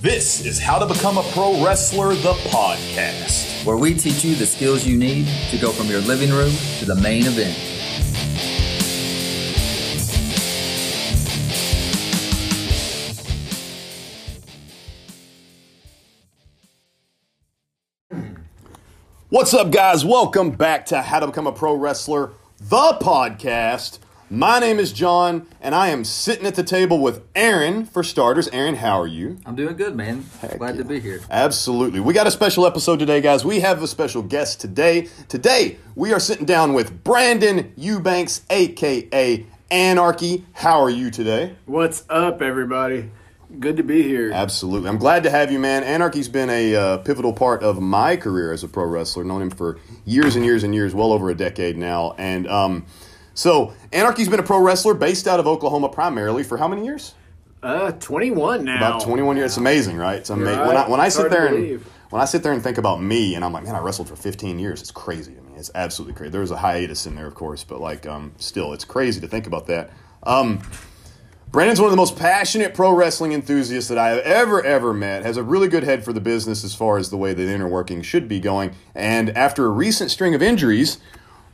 This is How to Become a Pro Wrestler, the podcast. where we teach you the skills you need to go from your living room to the main event. What's up, guys? Welcome back to How to Become a Pro Wrestler, the podcast. My name is John, and I am sitting at the table with Aaron, for starters. Aaron, how are you? I'm doing good, man. Glad to be here. Absolutely. We got a special episode today, guys. We have a special guest today. Today, we are sitting down with Brandon Eubanks, aka Anarchy. How are you today? What's up, everybody? Good to be here. Absolutely. I'm glad to have you, man. Anarchy's been a uh, pivotal part of my career as a pro wrestler. Known him for years and years and years, well over a decade now. And um, so, Anarchy's been a pro wrestler based out of Oklahoma primarily for how many years? Uh, 21 now. About 21 years. It's amazing, right? It's amazing. Right. When I when I It's sit there and when I sit there and think about me, and I'm like, man, I wrestled for 15 years. It's crazy. I mean, it's absolutely crazy. There was a hiatus in there, of course, but like, um, still, it's crazy to think about that. Um, Brandon's one of the most passionate pro wrestling enthusiasts that I have ever, ever met. Has a really good head for the business as far as the way the inner working should be going. And after a recent string of injuries,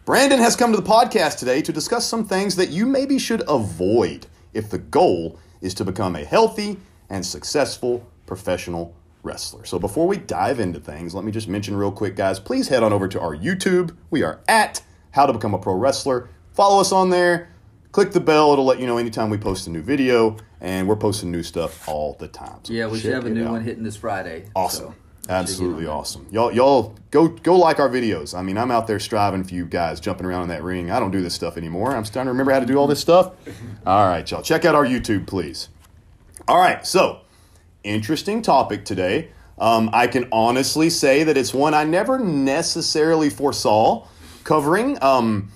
Brandon has come to the podcast today to discuss some things that you maybe should avoid if the goal is to become a healthy and successful professional wrestler. So before we dive into things, let me just mention real quick, guys, please head on over to our YouTube. We are at How to Become a Pro Wrestler. Follow us on there. Click the bell, it'll let you know anytime we post a new video, and we're posting new stuff all the time. So Yeah, we should have a new out. one hitting this Friday. Awesome. so Absolutely check it out. awesome. Y'all y'all go go like our videos. I mean, I'm out there striving for you guys, jumping around in that ring. I don't do this stuff anymore. I'm starting to remember how to do all this stuff. All right, y'all. Check out our YouTube, please. All right, so interesting topic today. Um, I can honestly say that it's one I never necessarily foresaw covering, um,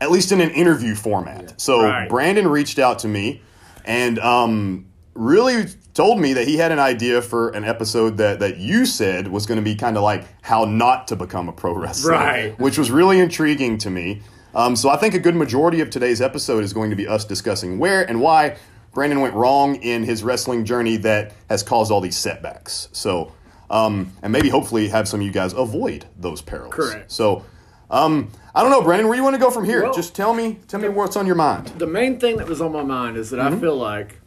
at least in an interview format. So Right. Brandon reached out to me and um, really told me that he had an idea for an episode that, that you said was going to be kind of like how not to become a pro wrestler, Right. which was really intriguing to me. Um, so I think a good majority of today's episode is going to be us discussing where and why Brandon went wrong in his wrestling journey that has caused all these setbacks. So, um, and maybe hopefully have some of you guys avoid those perils. Correct. So, um, I don't know, Brandon, where you want to go from here? Well- Just tell me, tell me what's on your mind. The main thing that was on my mind is that Mm-hmm. I feel like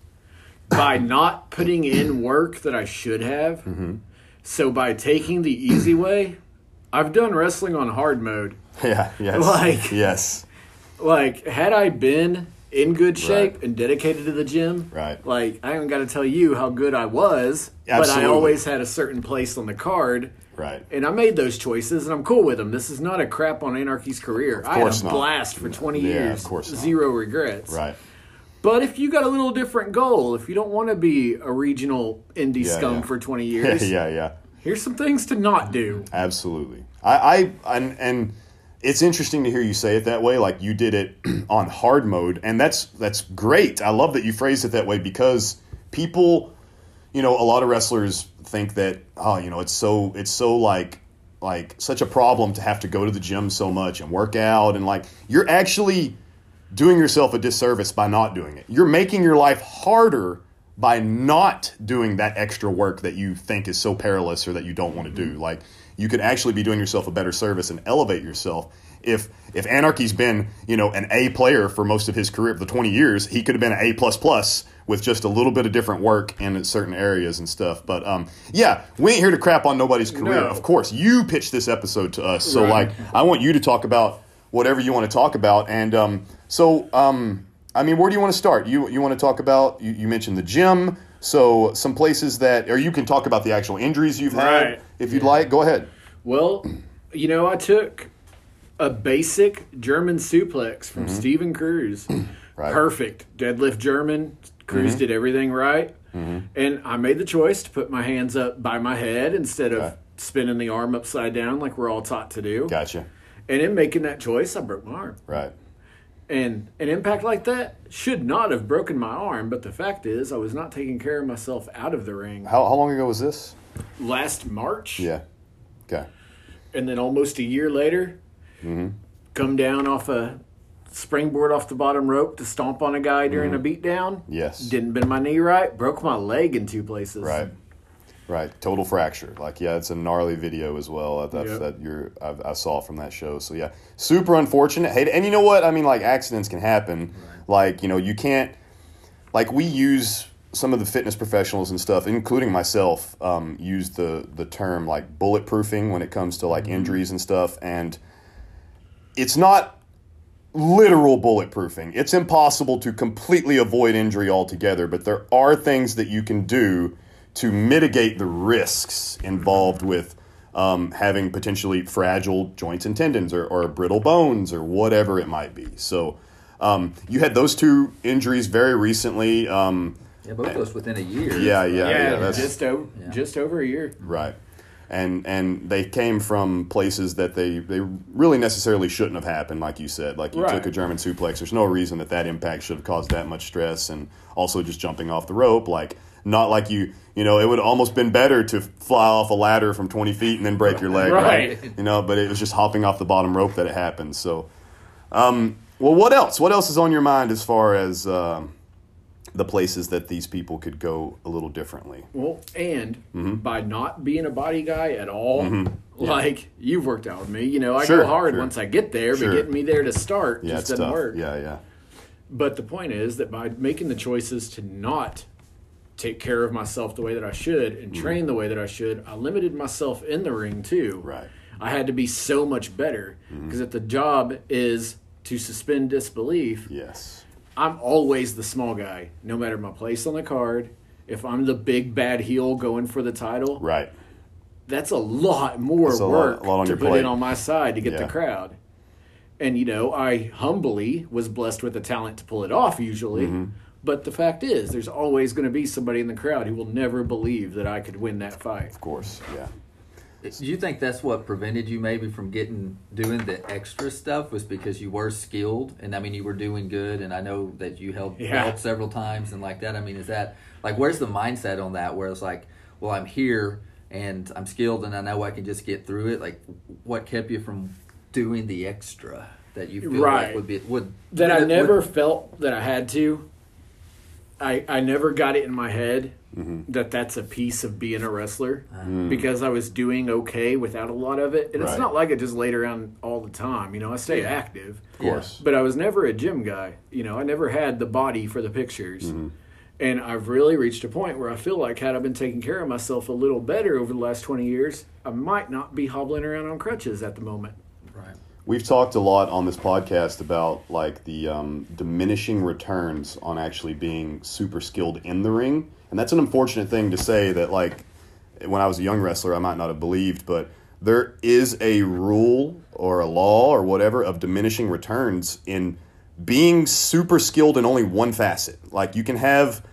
by not putting in work that I should have, Mm-hmm. so by taking the easy way, I've done wrestling on hard mode. Yeah. Yes. Like- yes. Like, had I been in good shape Right. and dedicated to the gym, Right. like, I haven't got to tell you how good I was, but I always had a certain place on the card. Right. And I made those choices, and I'm cool with them. This is not a crap on Anarchy's career. I had a not. blast for 20 Yeah, years. of course not. Zero regrets. Right. But if you got a little different goal, if you don't want to be a regional indie Yeah, scum yeah. for 20 years, Yeah. Yeah. here's some things to not do. Absolutely. I, I and, and it's interesting to hear you say it that way, like you did it on hard mode, and that's that's great. I love that you phrased it that way because people, you know, a lot of wrestlers think that oh, you know, it's so it's so like like such a problem to have to go to the gym so much and work out and like you're actually doing yourself a disservice by not doing it. You're making your life harder by not doing that extra work that you think is so perilous or that you don't want to do. Like you could actually be doing yourself a better service and elevate yourself. If if Anarchy's been, you know, an A player for most of his career, for the 20 years, he could have been an A plus plus with just a little bit of different work in certain areas and stuff. But um, yeah, we ain't here to crap on nobody's career. No. Of course, you pitched this episode to us, so Right. like I want you to talk about whatever you want to talk about. And um, so, um, I mean, where do you want to start? You you want to talk about? You, you mentioned the gym. So some places that, or you can talk about the actual injuries you've had Right. if you'd like. Go ahead. Well, you know, I took a basic German suplex from Steven Cruz. Mm-hmm. Right. Mm-hmm. Perfect. Deadlift German. Cruz did everything right. And I made the choice to put my hands up by my head instead of Okay. spinning the arm upside down like we're all taught to do. Gotcha. And in making that choice, I broke my arm. Right. And an impact like that should not have broken my arm, but the fact is, I was not taking care of myself out of the ring How, how long ago was this? last March. Yeah. Okay. And then almost a year later, Mm-hmm. come down off a springboard off the bottom rope to stomp on a guy during a beatdown. Mm-hmm. Yes. Didn't bend my knee right, broke my leg in two places. Right. Right, total fracture. Like, yeah, it's a gnarly video as well that, Yep. that you're I've, I saw from that show. So yeah, super unfortunate. Hate, and you know what? I mean, like accidents can happen. Like, you know, you can't. Like we use some of the fitness professionals and stuff, including myself, um, use the the term like bulletproofing when it comes to like injuries and stuff, and it's not literal bulletproofing. It's impossible to completely avoid injury altogether, but there are things that you can do to mitigate the risks involved with um, having potentially fragile joints and tendons or, or brittle bones or whatever it might be. So um, you had those two injuries very recently. Um, Yeah, both those within a year. yeah, yeah, yeah. Yeah, that's just over just over a year. Right. And and they came from places that they, they really necessarily shouldn't have happened, like you said. Like you Right. took a German suplex. There's no reason that that impact should have caused that much stress. And also just jumping off the rope, like not like you, you know, it would have almost been better to fly off a ladder from 20 feet and then break your leg, right? Right. You know, but it was just hopping off the bottom rope that it happened. So, um, well, what else? What else is on your mind as far as um, the places that these people could go a little differently? Well, and Mm-hmm. by not being a body guy at all, like you've worked out with me, you know, I Sure, go hard sure. once I get there, Sure. but getting me there to start Yeah, just doesn't tough. work. Yeah, yeah. But the point is that by making the choices to not take care of myself the way that I should and train the way that I should, I limited myself in the ring too. Mm-hmm. Right. I had to be so much better Mm-hmm. because if the job is to suspend disbelief, Yes. I'm always the small guy, no matter my place on the card. If I'm the big bad heel going for the title, Right. that's a lot more a work a lot to put plate. in on my side to get Yeah. the crowd. And you know, I humbly was blessed with the talent to pull it off usually. Mm-hmm. But the fact is, there's always going to be somebody in the crowd who will never believe that I could win that fight. Of course. Yeah. Do you think that's what prevented you maybe from getting doing the extra stuff was because you were skilled and I mean you were doing good and I know that you held Yeah. belt several times and like that. I mean, is that like where's the mindset on that where it's like, well, I'm here and I'm skilled and I know I can just get through it. Like, what kept you from doing the extra that you feel Right. like would be would That I would- never felt that I had to. I I never got it in my head Mm-hmm. that that's a piece of being a wrestler because I was doing okay without a lot of it, and it's not like I just laid around all the time. You know, I stay active. Of course. But I was never a gym guy. You know, I never had the body for the pictures. Mm-hmm. And I've really reached a point where I feel like had I been taking care of myself a little better over the last 20 years, I might not be hobbling around on crutches at the moment. right. We've talked a lot on this podcast about like the um, diminishing returns on actually being super skilled in the ring, and that's an unfortunate thing to say. That like when I was a young wrestler, I might not have believed, but there is a rule or a law or whatever of diminishing returns in being super skilled in only one facet. Like you can have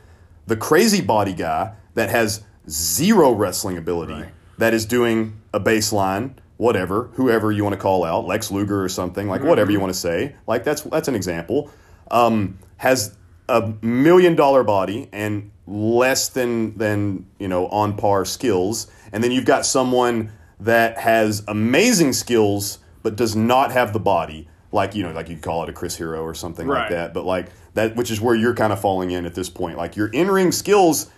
the crazy body guy that has zero wrestling ability Right. that is doing a baseline, whatever, whoever you want to call out, Lex Luger or something, like whatever you want to say. Like that's that's an example. Um, has a million dollar body and less than than you know on par skills, and then you've got someone that has amazing skills but does not have the body. Like you know, like you call it a Chris Hero or something like that. But like that, which is where you're kind of falling in at this point. Like your in ring skills,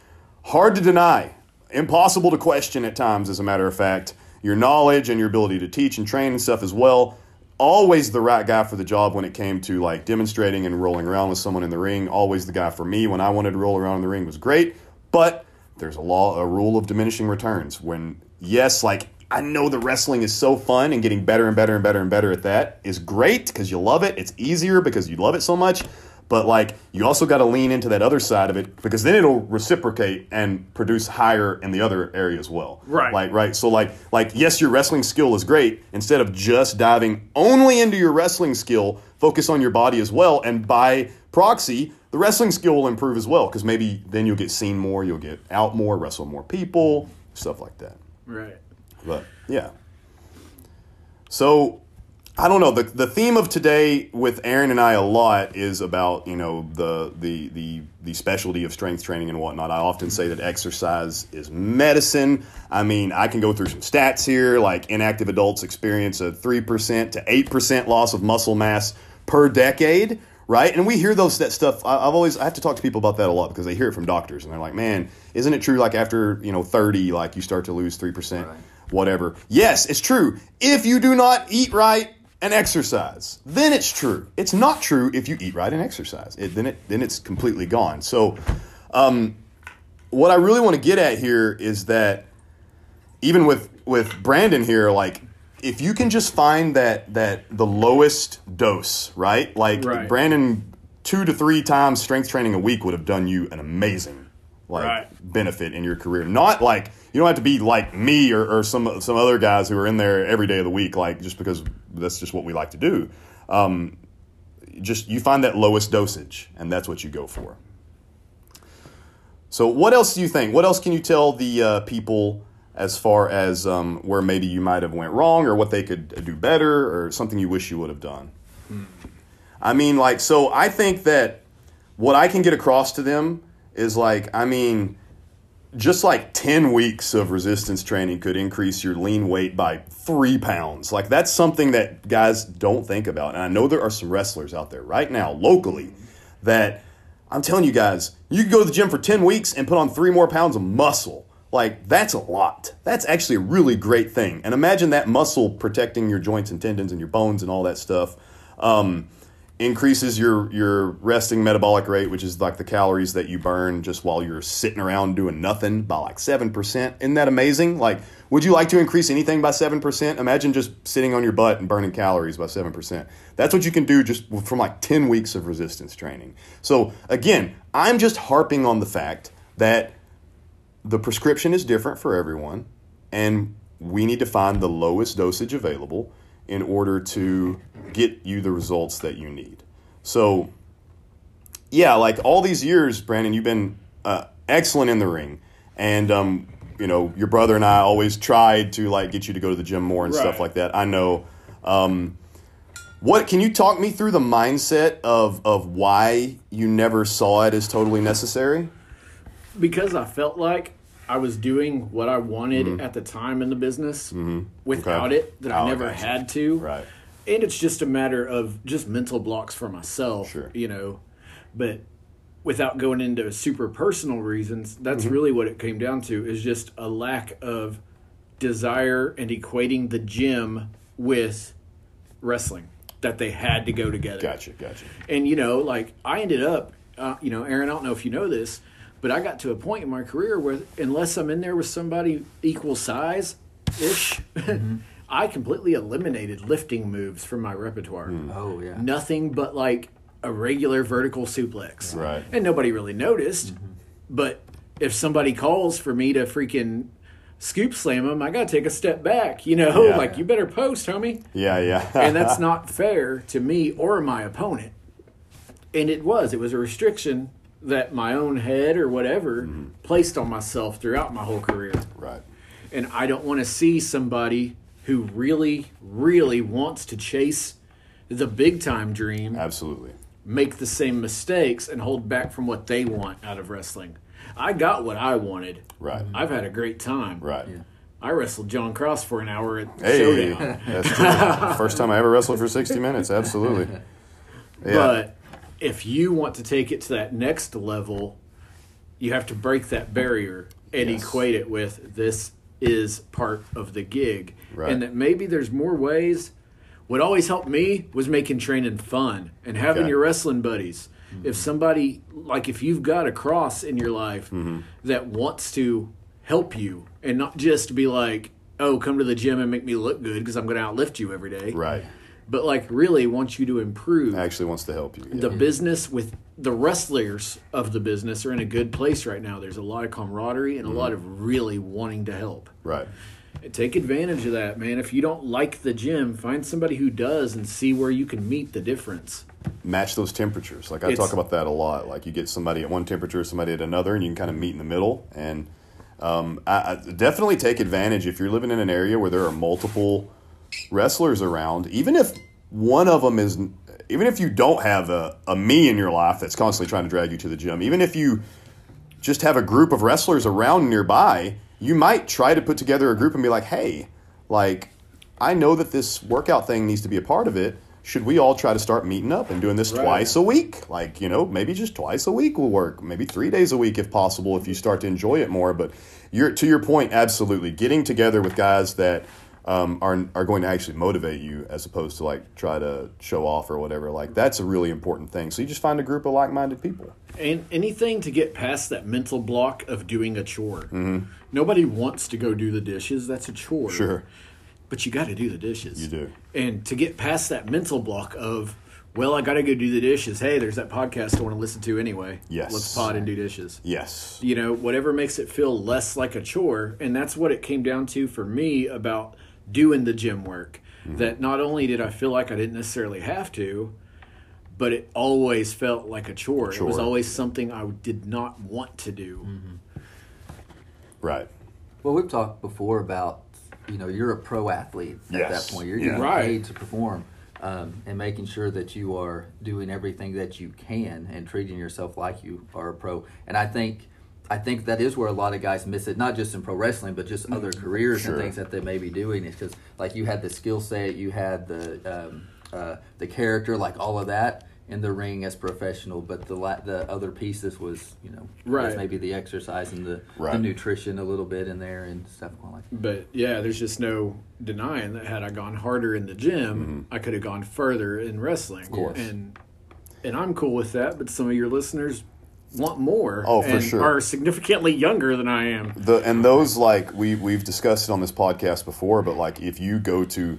hard to deny, impossible to question at times. As a matter of fact, your knowledge and your ability to teach and train and stuff as well. Always the right guy for the job when it came to like demonstrating and rolling around with someone in the ring. Always the guy for me when I wanted to roll around in the ring was great. But there's a law, a rule of diminishing returns. When yes, like I know the wrestling is so fun and getting better and better and better and better at that is great because you love it. It's easier because you love it so much. But like you also got to lean into that other side of it because then it'll reciprocate and produce higher in the other area as well. Right. Like right. So like like yes, your wrestling skill is great. Instead of just diving only into your wrestling skill, focus on your body as well, and by proxy, the wrestling skill will improve as well because maybe then you'll get seen more, you'll get out more, wrestle more people, stuff like that. Right. But yeah. So I don't know. The the theme of today with Aaron and I a lot is about, you know, the the the the specialty of strength training and whatnot. I often say that exercise is medicine. I mean, I can go through some stats here, like inactive adults experience a three percent to eight percent loss of muscle mass per decade. right? And we hear those that stuff. I, I've always I have to talk to people about that a lot because they hear it from doctors and they're like, "Man, isn't it true? Like after you know thirty, like you start to lose three percent, Right. whatever." Yes, it's true. If you do not eat right and exercise, then it's true. It's not true if you eat right and exercise. It, then it then it's completely gone. So, um, what I really want to get at here is that even with with Brandon here, like if you can just find that that the lowest dose, right? Like Right. Brandon, two to three times strength training a week would have done you an amazing like Right. benefit in your career. Not like you don't have to be like me or, or some some other guys who are in there every day of the week, like just because that's just what we like to do. Um, just you find that lowest dosage, and that's what you go for. So, what else do you think? What else can you tell the uh, people as far as um, where maybe you might have went wrong, or what they could do better, or something you wish you would have done? I mean, like, so I think that what I can get across to them is like, I mean, just like 10 weeks of resistance training could increase your lean weight by three pounds. Like, that's something that guys don't think about. And I know there are some wrestlers out there right now, locally, that I'm telling you guys, you can go to the gym for 10 weeks and put on three more pounds of muscle. Like, that's a lot. That's actually a really great thing. And imagine that muscle protecting your joints and tendons and your bones and all that stuff. Um, increases your your resting metabolic rate, which is like the calories that you burn just while you're sitting around doing nothing, by like seven percent. Isn't that amazing? Like, would you like to increase anything by seven percent? Imagine just sitting on your butt and burning calories by seven percent. That's what you can do just from like ten weeks of resistance training. So again, I'm just harping on the fact that the prescription is different for everyone, and we need to find the lowest dosage available in order to get you the results that you need. So, yeah, like all these years, Brandon, you've been uh, excellent in the ring, and um, you know your brother and I always tried to like get you to go to the gym more and stuff like that. I know. Um, what can you talk me through the mindset of of why you never saw it as totally necessary? because I felt like I was doing what I wanted at the time in the business without Mm-hmm. Okay. it, that Oh, I I never had to. Right. And it's just a matter of just mental blocks for myself, Sure. you know. But without going into super personal reasons, that's Mm-hmm. really what it came down to is just a lack of desire and equating the gym with wrestling that they had to go together. Gotcha, gotcha. And you know, like I ended up, uh, you know, Aaron. I don't know if you know this, but I got to a point in my career where, unless I'm in there with somebody equal size ish, mm-hmm. I completely eliminated lifting moves from my repertoire. Mm. Oh yeah. Nothing but like a regular vertical suplex. Right. And nobody really noticed. Mm-hmm. But if somebody calls for me to freaking scoop slam them, I got to take a step back. You know, Yeah. like you better post, homie Yeah, yeah. and that's not fair to me or my opponent. And it was. It was a restriction that my own head or whatever mm-hmm. placed on myself throughout my whole career. right. And I don't want to see somebody who really, really wants to chase the big time dream Absolutely. make the same mistakes and hold back from what they want out of wrestling. I got what I wanted. Right. I've had a great time. Right. I wrestled John Cross for an hour at Hey, Showdown. that's true. First time I ever wrestled for 60 minutes. Absolutely. Yeah. But if you want to take it to that next level, you have to break that barrier and Yes. equate it with this is part of the gig. Right. And that maybe there's more ways. What always helped me was making training fun and having Okay. your wrestling buddies. If somebody, like if you've got a cross in your life Mm-hmm. that wants to help you and not just be like, oh, come to the gym and make me look good because I'm going to outlift you every day right. But like really wants you to improve Actually wants to help you. Yeah. the business with the wrestlers of the business are in a good place right now there's a lot of camaraderie and a lot of really wanting to help right. take advantage of that man if you don't like the gym find somebody who does and see where you can meet the difference Match those temperatures. Like I It's- talk about that a lot. Like you get somebody at one temperature, somebody at another, and you can kind of meet in the middle. And um, I, I definitely take advantage if you're living in an area where there are multiple wrestlers around. Even if one of them is, even if you don't have a, a me in your life that's constantly trying to drag you to the gym, even if you just have a group of wrestlers around nearby, you might try to put together a group and be like, hey, like, I know that this workout thing needs to be a part of it, should we all try to start meeting up and doing this Right. twice a week? Like, you know, maybe just twice a week will work. Maybe three days a week if possible, if you start to enjoy it more. But you're to your point, absolutely. Getting together with guys that um, are are going to actually motivate you as opposed to like try to show off or whatever. Like that's a really important thing. So you just find a group of like minded people. And anything to get past that mental block of doing a chore. Nobody wants to go do the dishes. That's a chore. Sure. But you got to do the dishes. You do. And to get past that mental block of, well, I got to go do the dishes. Hey, there's that podcast I want to listen to anyway. Yes. Let's pod and do dishes. Yes. You know, whatever makes it feel less like a chore. And that's what it came down to for me about doing the gym work. Mm-hmm. That not only did I feel like I didn't necessarily have to, but it always felt like a chore. It was always something I did not want to do. Right. Well, we've talked before about you know you're a pro athlete at Yes. that point. You're Yeah. getting Right. paid to perform, um, and making sure that you are doing everything that you can and treating yourself like you are a pro. And I think I think that is where a lot of guys miss it, not just in pro wrestling, but just other careers Sure. and things that they may be doing. Is because like you had the skill set, you had the um, uh, the character, like all of that in the ring as professional, but the la- the other pieces was you know was Right. maybe the exercise and the, the nutrition a little bit in there and stuff like that. But yeah, there's just no denying that had I gone harder in the gym, I could have gone further in wrestling. Of course. And and I'm cool with that, but some of your listeners want more. Oh, for sure. Are significantly younger than I am. The and those like we we've discussed it on this podcast before, but like if you go to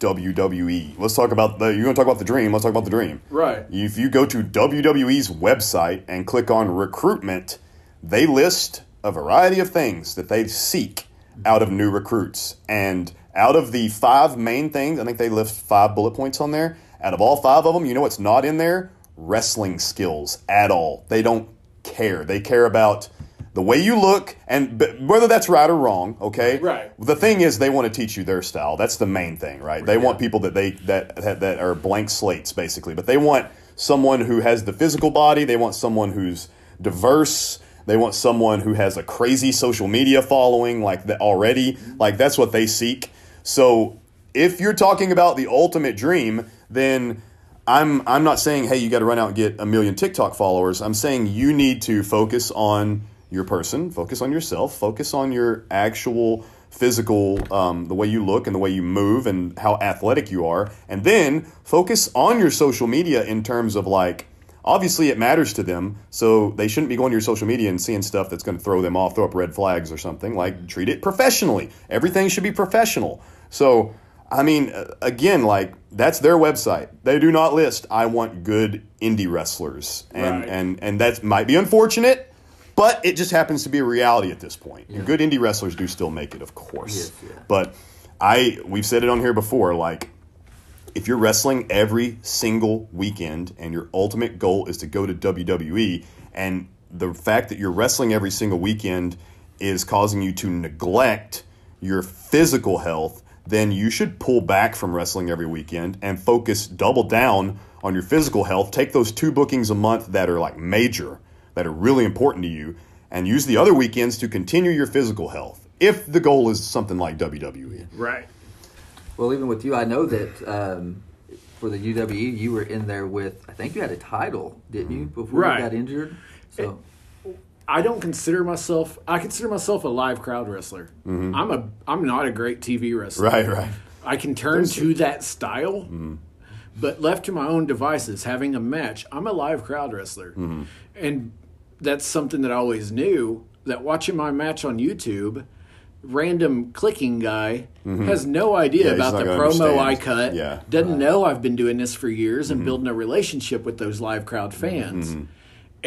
WWE, let's talk about the you're to talk about the dream. Let's talk about the dream. Right. If you go to WWE's website and click on recruitment, they list a variety of things that they seek out of new recruits. And out of the five main things, I think they list five bullet points on there. Out of all five of them, you know what's not in there? Wrestling skills at all. They don't care. They care about the way you look and whether that's right or wrong, okay? Right. The thing is they want to teach you their style. That's the main thing, right? They want people that they that, that that are blank slates basically, but they want someone who has the physical body, they want someone who's diverse, they want someone who has a crazy social media following like that already. Like that's what they seek. So, if you're talking about the ultimate dream, then I'm I'm not saying hey you got to run out and get a million TikTok followers. I'm saying you need to focus on your person, focus on yourself, focus on your actual physical, um, the way you look and the way you move and how athletic you are, and then focus on your social media in terms of like. Obviously, it matters to them, so they shouldn't be going to your social media and seeing stuff that's going to throw them off, throw up red flags or something. Like, treat it professionally. Everything should be professional. So, I mean, uh, again, like that's their website. They do not list "I want good indie wrestlers," and Right. and and that might be unfortunate, but it just happens to be a reality at this point. And Good indie wrestlers do still make it, of course. Yes, yeah. But I, we've said it on here before, like. If you're wrestling every single weekend and your ultimate goal is to go to WWE, and the fact that you're wrestling every single weekend is causing you to neglect your physical health, then you should pull back from wrestling every weekend and focus double down on your physical health. Take those two bookings a month that are like major, that are really important to you, and use the other weekends to continue your physical health. If the goal is something like. WWE. Right. Well, even with you, I know that um, for the UWE, you were in there with. I think you had a title, didn't you, before Right. you got injured? So I don't consider myself. I consider myself a live crowd wrestler. I'm a. I'm not a great TV wrestler. Right, right. I can turn to that style, Mm-hmm. but left to my own devices, having a match, I'm a live crowd wrestler, Mm-hmm. and that's something that I always knew. That watching my match on YouTube, random clicking guy has no idea Mm-hmm. Yeah, about the promo understand. I cut. Yeah. Mm-hmm. doesn't know I've been doing this for years and building a relationship with those live crowd fans.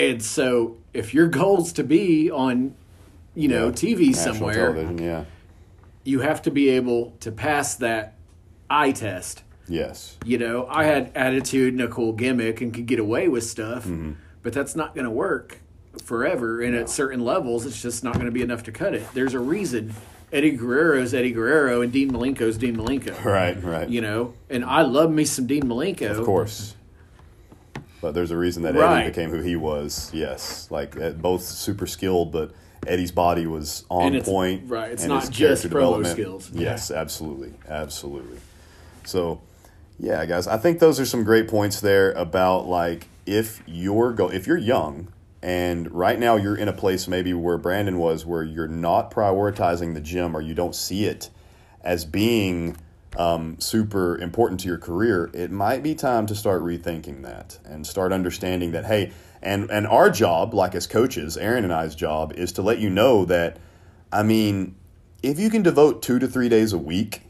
And so, if your goal's to be on, you know, Yeah. TV somewhere, yeah. you have to be able to pass that eye test. Yes. You know, I had attitude and a cool gimmick and could get away with stuff, Mm-hmm. but that's not going to work forever. And at certain levels, it's just not going to be enough to cut it. There's a reason Eddie Guerrero's Eddie Guerrero and Dean Malenko's Dean Malenko. Right, right. You know, and I love me some Dean Malenko. Of course. But there's a reason that Right. Eddie became who he was. Yes, like uh, both super skilled, but Eddie's body was on it's- point. right, it's and not just promo skills. Yes, absolutely, absolutely. So, Yeah, guys, I think those are some great points there about like if you're go if you're young and right now you're in a place maybe where Brandon was where you're not prioritizing the gym or you don't see it as being um, super important to your career, it might be time to start rethinking that and start understanding that hey, and and our job, like as coaches, Aaron and I's job is to let you know that, I mean, if you can devote two to three days a week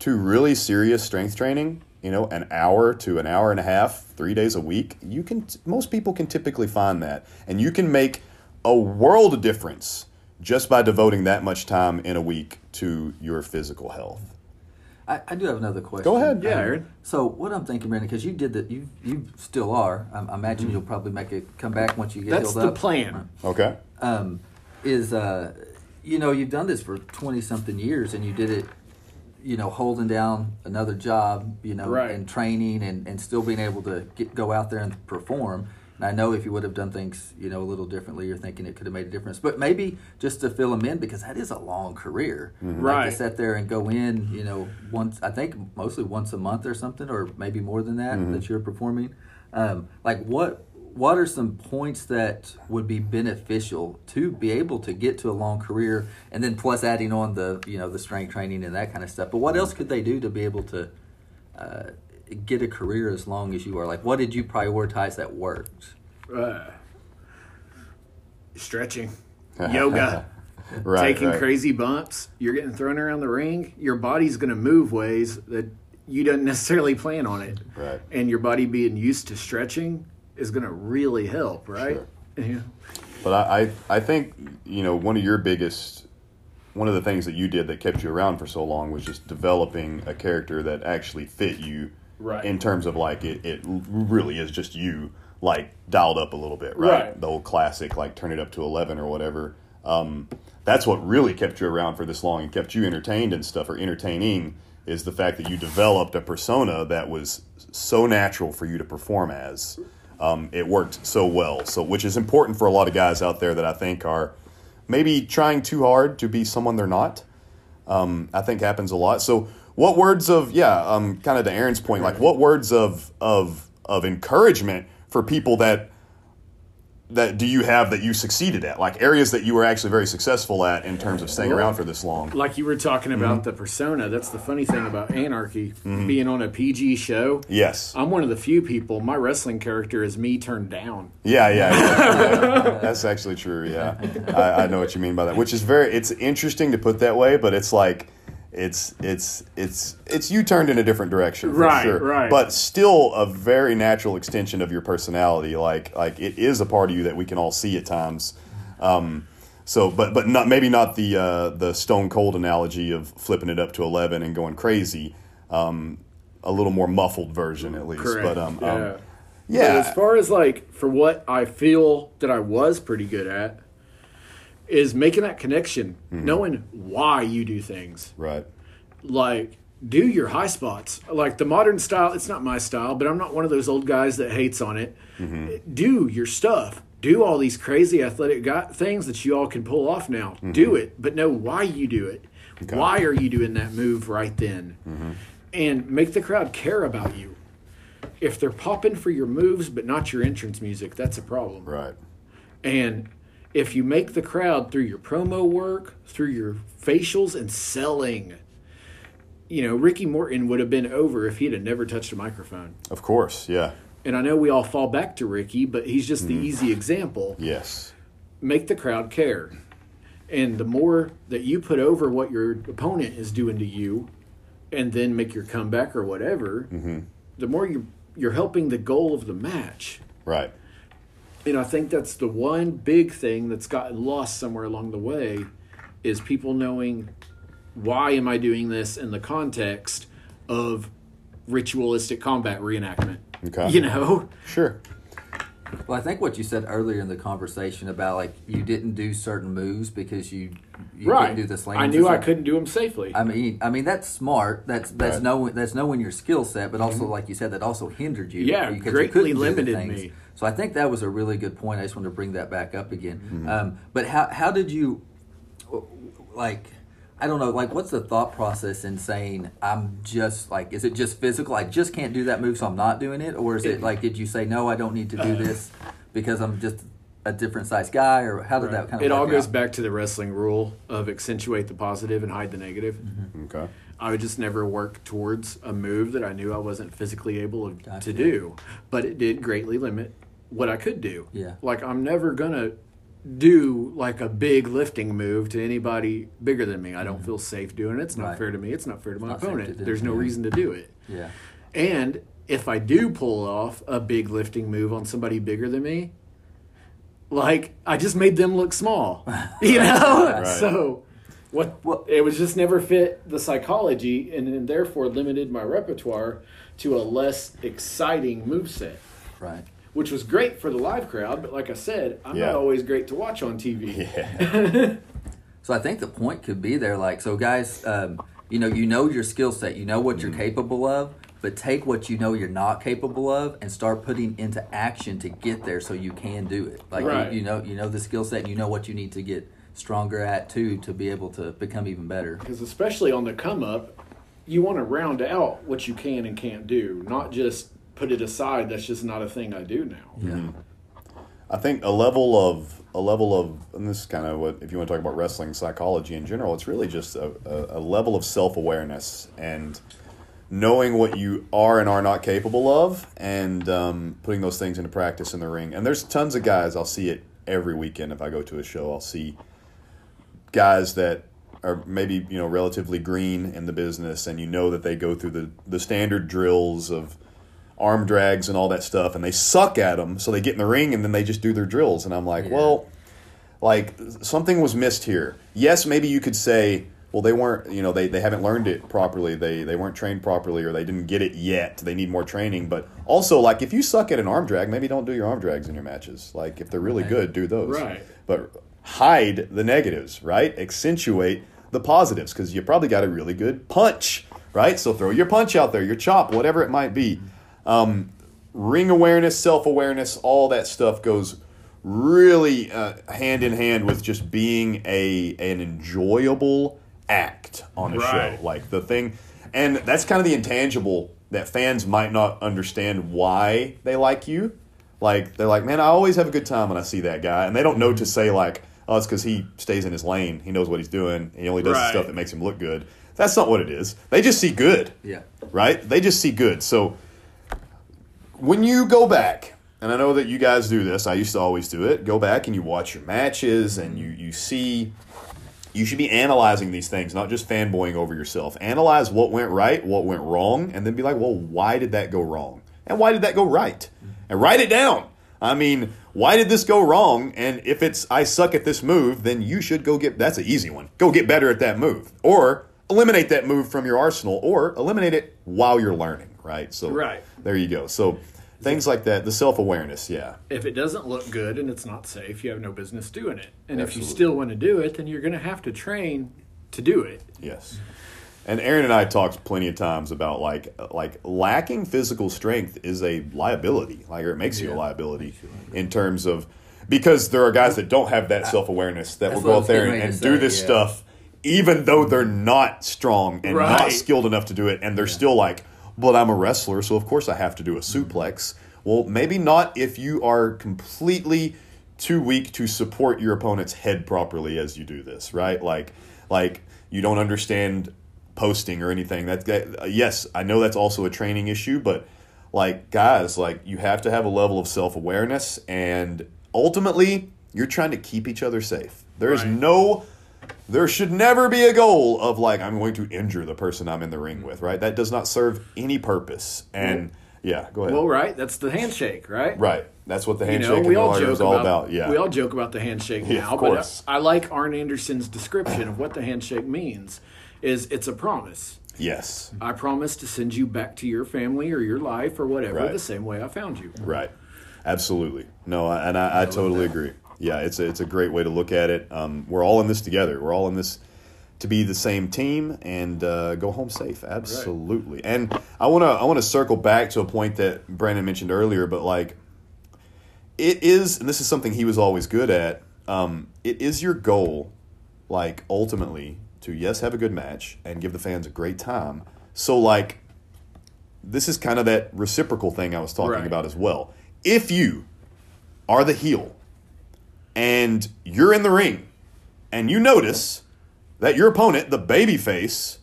to really serious strength training, you know, an hour to an hour and a half, three days a week, you can. Most people can typically find that, and you can make a world of difference just by devoting that much time in a week to your physical health. I, I do have another question. Go ahead. Yeah, Aaron. So what I'm thinking, Brandon, because you did that, you you still are. I, I imagine you'll probably make it come back once you get That's healed the plan. Okay. Um, is uh, you know, you've done this for twenty something years, and you did it, you know, holding down another job, you know, Right. and training, and, and still being able to get, go out there and perform. And I know if you would have done things, you know, a little differently, you're thinking it could have made a difference. But maybe just to fill them in, because that is a long career. Like Right. to sit there and go in, you know, once I think mostly once a month or something, or maybe more than that that you're performing. Um, like what what are some points that would be beneficial to be able to get to a long career, and then plus adding on the you know the strength training and that kind of stuff. But what else could they do to be able to uh, get a career as long as you are? Like, what did you prioritize that worked? Uh, stretching, yoga, Right. taking right. crazy bumps. You're getting thrown around the ring. Your body's going to move ways that you didn't necessarily plan on it. Right. And your body being used to stretching is going to really help, right? Yeah. But I, I, I think you know one of your biggest, one of the things that you did that kept you around for so long was just developing a character that actually fit you, Right. In terms of like it, it really is just you, like dialed up a little bit, right? Right. The old classic, like turn it up to eleven or whatever. Um, that's what really kept you around for this long and kept you entertained and stuff or entertaining is the fact that you developed a persona that was so natural for you to perform as. Um, it worked so well. So, which is important for a lot of guys out there that I think are maybe trying too hard to be someone they're not. Um, I think happens a lot. So, what words of yeah, um, kind of to Aaron's point, like what words of of of encouragement for people that that do you have that you succeeded at, like areas that you were actually very successful at in terms of staying around for this long? Like you were talking about Mm-hmm. the persona. That's the funny thing about Anarchy being on a PG show. Yes. I'm one of the few people. My wrestling character is me turned down. Yeah, yeah, yeah. Yeah. That's actually true. Yeah, I, I know what you mean by that. Which is very. It's interesting to put that way, but it's like it's it's it's it's you turned in a different direction, for Right, sure. right. But still a very natural extension of your personality. Like like it is a part of you that we can all see at times. Um, so, but but not maybe not the uh, the stone cold analogy of flipping it up to eleven and going crazy. Um, a little more muffled version, at least. Correct. But um, yeah. um, But yeah, as far as like for what I feel that I was pretty good at is making that connection, Mm-hmm. knowing why you do things. right. Like do your high spots. Like the modern style, it's not my style, but I'm not one of those old guys that hates on it. Mm-hmm. Do your stuff. Do all these crazy athletic things that you all can pull off now. Mm-hmm. Do it, but know why you do it. Why are you doing that move right then? Mm-hmm. And make the crowd care about you. If they're popping for your moves but not your entrance music, that's a problem. Right. And if you make the crowd through your promo work, through your facials and selling, you know, Ricky Morton would have been over if he'd have never touched a microphone. Of course. Yeah. And I know we all fall back to Ricky, but he's just the mm. easy example. Yes. Make the crowd care. And the more that you put over what your opponent is doing to you and then make your comeback or whatever, mm-hmm. the more you're, you're helping the goal of the match. Right. And I think that's the one big thing that's gotten lost somewhere along the way is people knowing why am I doing this in the context of ritualistic combat reenactment. Okay. You know? Sure. Well, I think what you said earlier in the conversation about like you didn't do certain moves because you you right. didn't do the slings. I knew I couldn't do them safely. I mean, I mean that's smart. That's that's Right. knowing that's knowing your skill set, but also mm-hmm. like you said, that also hindered you. Yeah, because you greatly couldn't limited me. So I think that was a really good point. I just wanted to bring that back up again. Mm-hmm. Um, but how how did you like? I don't know, like, what's the thought process in saying I'm just like, is it just physical? I just can't do that move, so I'm not doing it, or is it like, did you say no, I don't need to do this because I'm just a different size guy, or how did that kind of? it all goes out? back to the wrestling rule of accentuate the positive and hide the negative. Mm-hmm. Okay. I would just never work towards a move that I knew I wasn't physically able to, Gotcha. to do. But it did greatly limit what I could do. Yeah. Like I'm never gonna do like a big lifting move to anybody bigger than me. I don't feel safe doing it. It's not Mm-hmm. Right. fair to me. It's not fair to my to opponent. do. There's no reason to do it. Yeah, And if I do pull off a big lifting move on somebody bigger than me, like I just made them look small, you know. Right. So what? Well- it was just never fit the psychology, and, then therefore limited my repertoire to a less exciting move set, right. Which was great for the live crowd. But like I said, I'm Yeah. not always great to watch on TV. Yeah. So I think the point could be there, like, so guys, um, you know, you know your skill set, you know what Mm-hmm. you're capable of, but take what you know you're not capable of and start putting into action to get there, so you can do it. Like, Right. you, you know, you know the skill set, and you know what you need to get stronger at too to be able to become even better. Because especially on the come up, you want to round out what you can and can't do, not just put it aside. That's just not a thing I do now. Yeah. I think a level of a level of and this is kind of what if you want to talk about wrestling psychology in general, it's really just a, a, a level of self awareness and knowing what you are and are not capable of, and um, putting those things into practice in the ring. And there's tons of guys I'll see it every weekend if I go to a show. I'll see guys that are maybe you know relatively green in the business, and you know that they go through the the standard drills of arm drags and all that stuff, and they suck at them. So they get in the ring and then they just do their drills, and I'm like, Yeah. well, like something was missed here. Yes, maybe you could say. Well, they weren't, you know, they, they haven't learned it properly. They they weren't trained properly, or they didn't get it yet. They need more training. But also, like, if you suck at an arm drag, maybe don't do your arm drags in your matches. Like, if they're really Right. good, do those. Right. But hide the negatives, right? Accentuate the positives because you probably got a really good punch, right? So throw your punch out there, your chop, whatever it might be. Um, ring awareness, self awareness, all that stuff goes really uh, hand in hand with just being a an enjoyable act on a Right. show, like the thing, and that's kind of the intangible that fans might not understand why they like you. Like they're like, man, I always have a good time when I see that guy, and they don't know to say like, oh, it's because he stays in his lane, he knows what he's doing, he only does the Right. stuff that makes him look good. That's not what it is. They just see good Yeah. right? They just see good. So when you go back, and I know that you guys do this, I used to always do it. Go back and you watch your matches, and you you see. You should be analyzing these things, not just fanboying over yourself. Analyze what went right, what went wrong, and then be like, well, why did that go wrong? And why did that go right? And write it down. I mean, why did this go wrong? And if it's I suck at this move, then you should go get that's an easy one. Go get better at that move. Or eliminate that move from your arsenal or eliminate it while you're learning, right? So Right. there you go. So things like that, the self-awareness, yeah. If it doesn't look good and it's not safe, you have no business doing it. And if you still want to do it, then you're going to have to train to do it. Yes. And Aaron and I talked plenty of times about like like lacking physical strength is a liability. Like or it makes you a liability in terms of because there are guys that don't have that self awareness that will go out there and, and to do this yeah. stuff even though they're not strong and not skilled enough to do it and they're still like, But I'm a wrestler, so of course I have to do a suplex. Well, maybe not if you are completely too weak to support your opponent's head properly as you do this, right? Like like you don't understand posting or anything. That, that uh, yes, I know that's also a training issue, but like guys, like you have to have a level of self-awareness and ultimately you're trying to keep each other safe. There is Right. no there should never be a goal of like I'm going to injure the person I'm in the ring with, right? That does not serve any purpose. And yeah, go ahead. Well, right. That's the handshake, right? right. That's what the You handshake know, and we all joke is all about, about. Yeah. we all joke about the handshake Yeah, now, of but. I, I like Arn Anderson's description of what the handshake means. Is it's a promise. yes. I promise to send you back to your family or your life or whatever Right. the same way I found you. Right. Absolutely. No, I- and I, I totally agree. Yeah, it's a, it's a great way to look at it. Um, we're all in this together. We're all in this to be the same team and uh, go home safe. Absolutely. And I want to I want to circle back to a point that Brandon mentioned earlier, but like it is, and this is something he was always good at. Um, it is your goal, like ultimately, to yes, have a good match and give the fans a great time. So like this is kind of that reciprocal thing I was talking Right. about as well. If you are the heel and you're in the ring and you notice that your opponent, the babyface,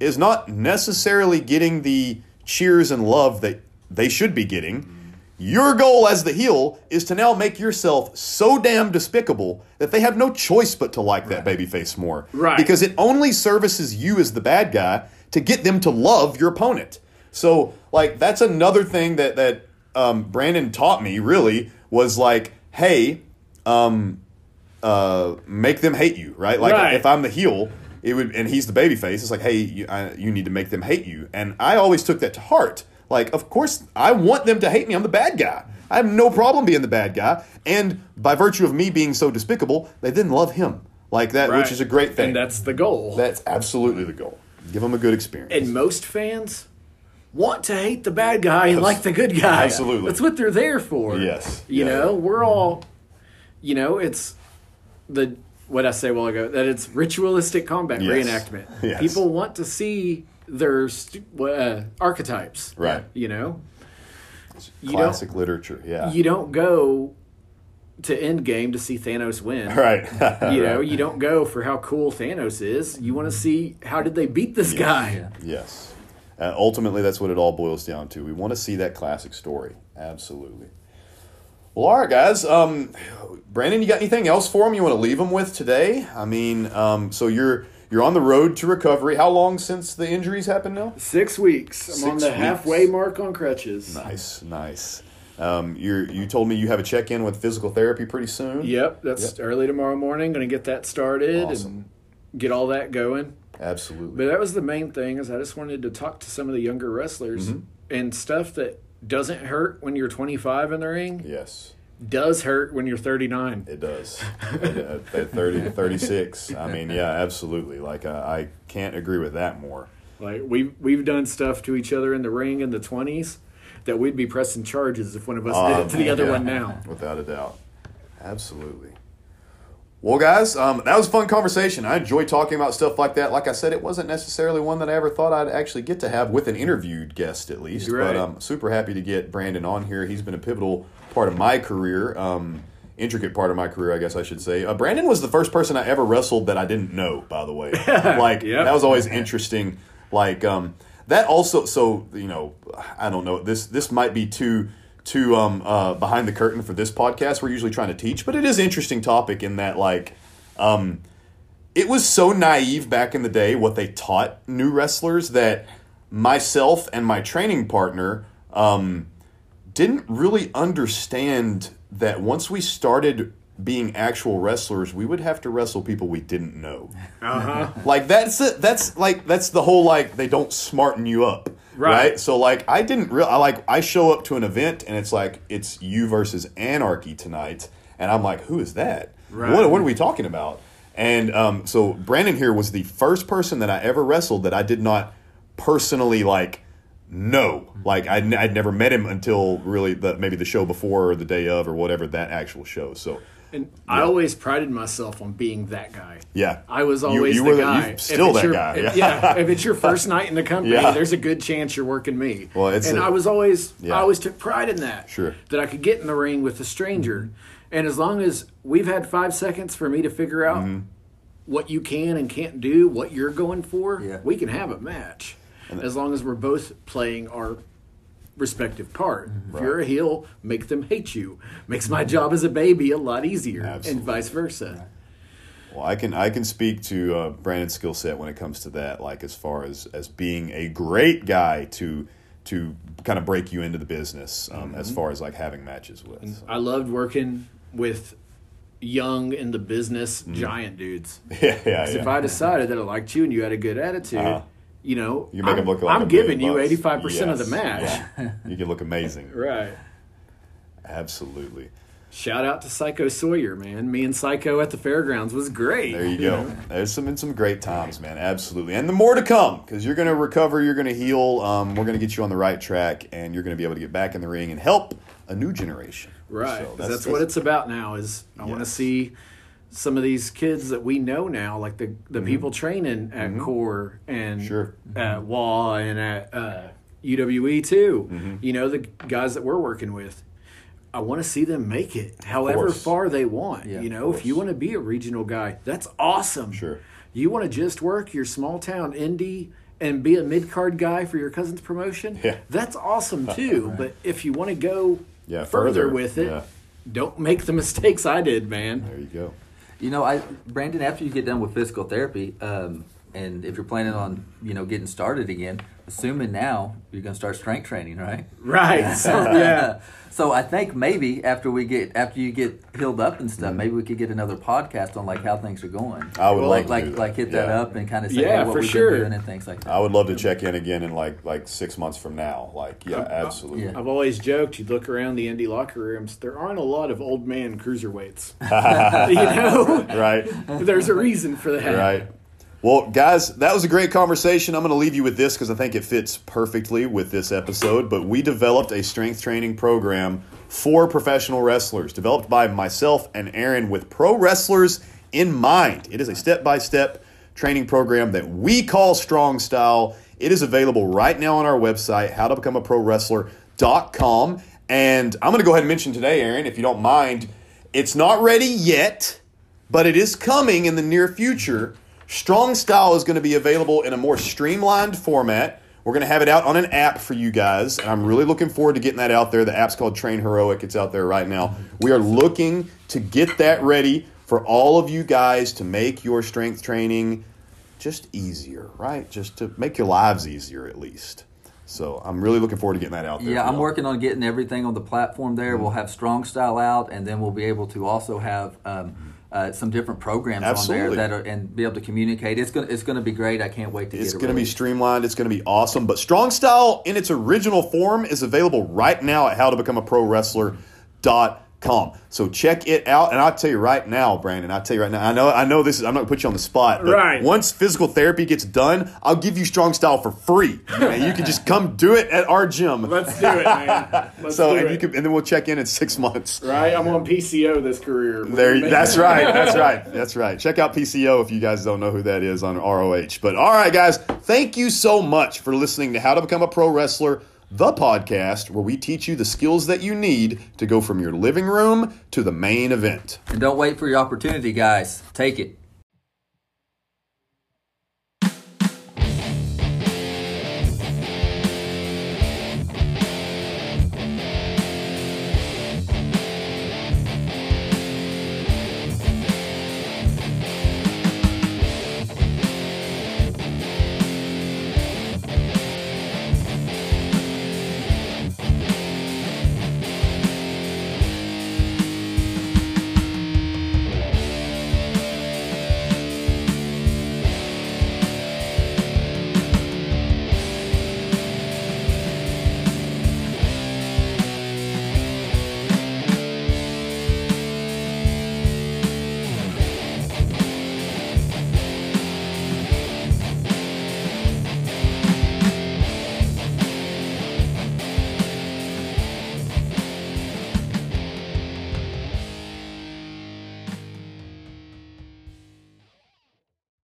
is not necessarily getting the cheers and love that they should be getting, your goal as the heel is to now make yourself so damn despicable that they have no choice but to like that babyface more. Right. Because it only services you as the bad guy to get them to love your opponent. So, like, that's another thing that that um, Brandon taught me. Really, was like, hey, um, uh, make them hate you, right? Like, Right. if I'm the heel, it would, and he's the baby face. It's like, hey, you, I, you need to make them hate you, and I always took that to heart. Like, of course, I want them to hate me. I'm the bad guy. I have no problem being the bad guy, and by virtue of me being so despicable, they then love him like that, Right. which is a great thing. And that's the goal. That's absolutely the goal. Give them a good experience. and most fans want to hate the bad guy and like the good guy. Absolutely. That's what they're there for. Yes. You Yeah. know, we're all, you know, it's the, what I say a while ago, that it's ritualistic combat Yes. reenactment. Yes. People want to see their stu- uh, archetypes. Right. You know, you Classic don't, literature. Yeah. you don't go to Endgame to see Thanos win. right. You know, you don't go for how cool Thanos is. You want to see how did they beat this guy. Yes. Uh, ultimately, that's what it all boils down to. We want to see that classic story. Absolutely. Well, all right, guys. Um, Brandon, you got anything else for him you want to leave him with today? I mean, um, so you're you're on the road to recovery. How long since the injuries happened now? Six weeks. I'm on the weeks. halfway mark on crutches. Nice, nice. Um, you're you told me you have a check in with physical therapy pretty soon. Yep, that's early tomorrow morning. Going to get that started Awesome. and get all that going. Absolutely. But that was the main thing is I just wanted to talk to some of the younger wrestlers Mm-hmm. and stuff that doesn't hurt when you're 25 in the ring yes. does hurt when you're 39. It does. at, at- at 30 to 36. I mean, yeah, absolutely. Like, uh, I can't agree with that more. Like we we've done stuff to each other in the ring in the 20s that we'd be pressing charges if one of us did it to the Um, other yeah, one now. Without a doubt. Absolutely. Well, guys, um, that was a fun conversation. I enjoy talking about stuff like that. Like I said, it wasn't necessarily one that I ever thought I'd actually get to have with an interviewed guest, at least. Right. But I'm super happy to get Brandon on here. He's been a pivotal part of my career, um, intricate part of my career, I guess I should say. Uh, Brandon was the first person I ever wrestled that I didn't know, by the way. like, Yep. that was always interesting. Like, um, that also, so, you know, I don't know, this, this might be too too um, uh, behind the curtain for this podcast. We're usually trying to teach, but it is an interesting topic in that like um, it was so naive back in the day what they taught new wrestlers that myself and my training partner um, didn't really understand that once we started being actual wrestlers, we would have to wrestle people we didn't know. Uh-huh. Like that's it. That's like that's the whole like they don't smarten you up, right? Right. So like I didn't real I like I show up to an event and it's like it's you versus Anarchy tonight, and I'm like, who is that? Right. What what are we talking about? And um, so Brandon here was the first person that I ever wrestled that I did not personally like know. Like I'd, I'd never met him until really the maybe the show before or the day of or whatever that actual show. So And I always prided myself on being that guy. yeah, I was always you the were the- guy. still that your- guy. if- Yeah. yeah. If it's your first night in the company, Yeah. there's a good chance you're working me. Well, it's and a- I was always, Yeah. I always took pride in that. Sure. That I could get in the ring with a stranger, and as long as we've had five seconds for me to figure out Mm-hmm. what you can and can't do, what you're going for, Yeah. we can have a match. As long as we're both playing our respective part. If you're a heel, make them hate you. Makes my job as a baby a lot easier, Absolutely. and vice versa. Well, I can I can speak to uh, Brandon's skill set when it comes to that. Like as far as as being a great guy to to kind of break you into the business. Um, As far as like having matches with. So, I loved working with young in the business Mm-hmm. giant dudes. yeah, yeah, 'Cause If. I decided that I liked you and you had a good attitude, Uh-huh. You know, You make I'm, him look like I'm giving you eighty five percent of the match. yeah. You can look amazing. Right. Absolutely. Shout out to Psycho Sawyer, man. Me and Psycho at the fairgrounds was great. There you go. There's some been some great times, man. Absolutely, and the more to come because you're going to recover, you're going to heal. Um, we're going to get you on the right track, and you're going to be able to get back in the ring and help a new generation. Right. So 'Cause that's, what it's about now is I want to see some of these kids that we know now, like the the people training at Core and Mm-hmm. Sure. at WA and at uh, UWE too. Mm-hmm. You know the guys that we're working with. I want to see them make it, however far they want. Yeah, you know, if you want to be a regional guy, that's awesome. Sure. You want to just work your small town indie and be a mid card guy for your cousin's promotion? Yeah. That's awesome too. But if you want to go Yeah, further, further, with it, yeah. don't make the mistakes I did, man. There you go. You know, I Brandon, after you get done with physical therapy, um, and if you're planning on you know getting started again, assuming now you're going to start strength training, right? Right. So yeah. So I think maybe after we get after you get healed up and Mm-hmm. stuff, maybe we could get another podcast on like how things are going. I would like love to like that. like hit that up and kind of say Yeah, hey, what for we've sure. been doing and things like that. I would love to check in again in like like six months from now. Like, yeah, absolutely. Yeah. I've always joked, you look around the indie locker rooms, there aren't a lot of old man cruiserweights. you know? Right. There's a reason for that. Right. Well, guys, that was a great conversation. I'm going to leave you with this because I think it fits perfectly with this episode. But we developed a strength training program for professional wrestlers, developed by myself and Aaron with pro wrestlers in mind. It is a step by step training program that we call Strong Style. It is available right now on our website, howtobecome.a And I'm going to go ahead and mention today, Aaron, if you don't mind, it's not ready yet but it is coming in the near future. Strong Style is going to be available in a more streamlined format. We're going to have it out on an app for you guys, and I'm really looking forward to getting that out there. The app's called Train Heroic. It's out there right now. We are looking to get that ready for all of you guys to make your strength training just easier, right? Just to make your lives easier at least. So I'm really looking forward to getting that out there. Yeah, I'm working on getting everything on the platform there. Mm-hmm. We'll have Strong Style out, and then we'll be able to also have um, uh, some different programs Absolutely. on there that are and be able to communicate. It's gonna it's gonna be great. I can't wait to It's get it. going to be streamlined. It's going to be awesome. But Strong Style in its original form is available right now at howtobecomeaprowrestler.com. So check it out. And I'll tell you right now, Brandon, I'll tell you right now, I know I know this is, I'm not to put you on the spot, but Right. once physical therapy gets done, I'll give you Strong Style for free. and you can just come do it at our gym. Let's do it, man. Let's so do and it. you can, and then we'll check in in six months. right? I'm on PCO this career. There, that's right. That's right. That's right. Check out PCO if you guys don't know who that is on ROH. But all right, guys, thank you so much for listening to How to Become a Pro Wrestler, the podcast where we teach you the skills that you need to go from your living room to the main event. And don't wait for your opportunity, guys. Take it.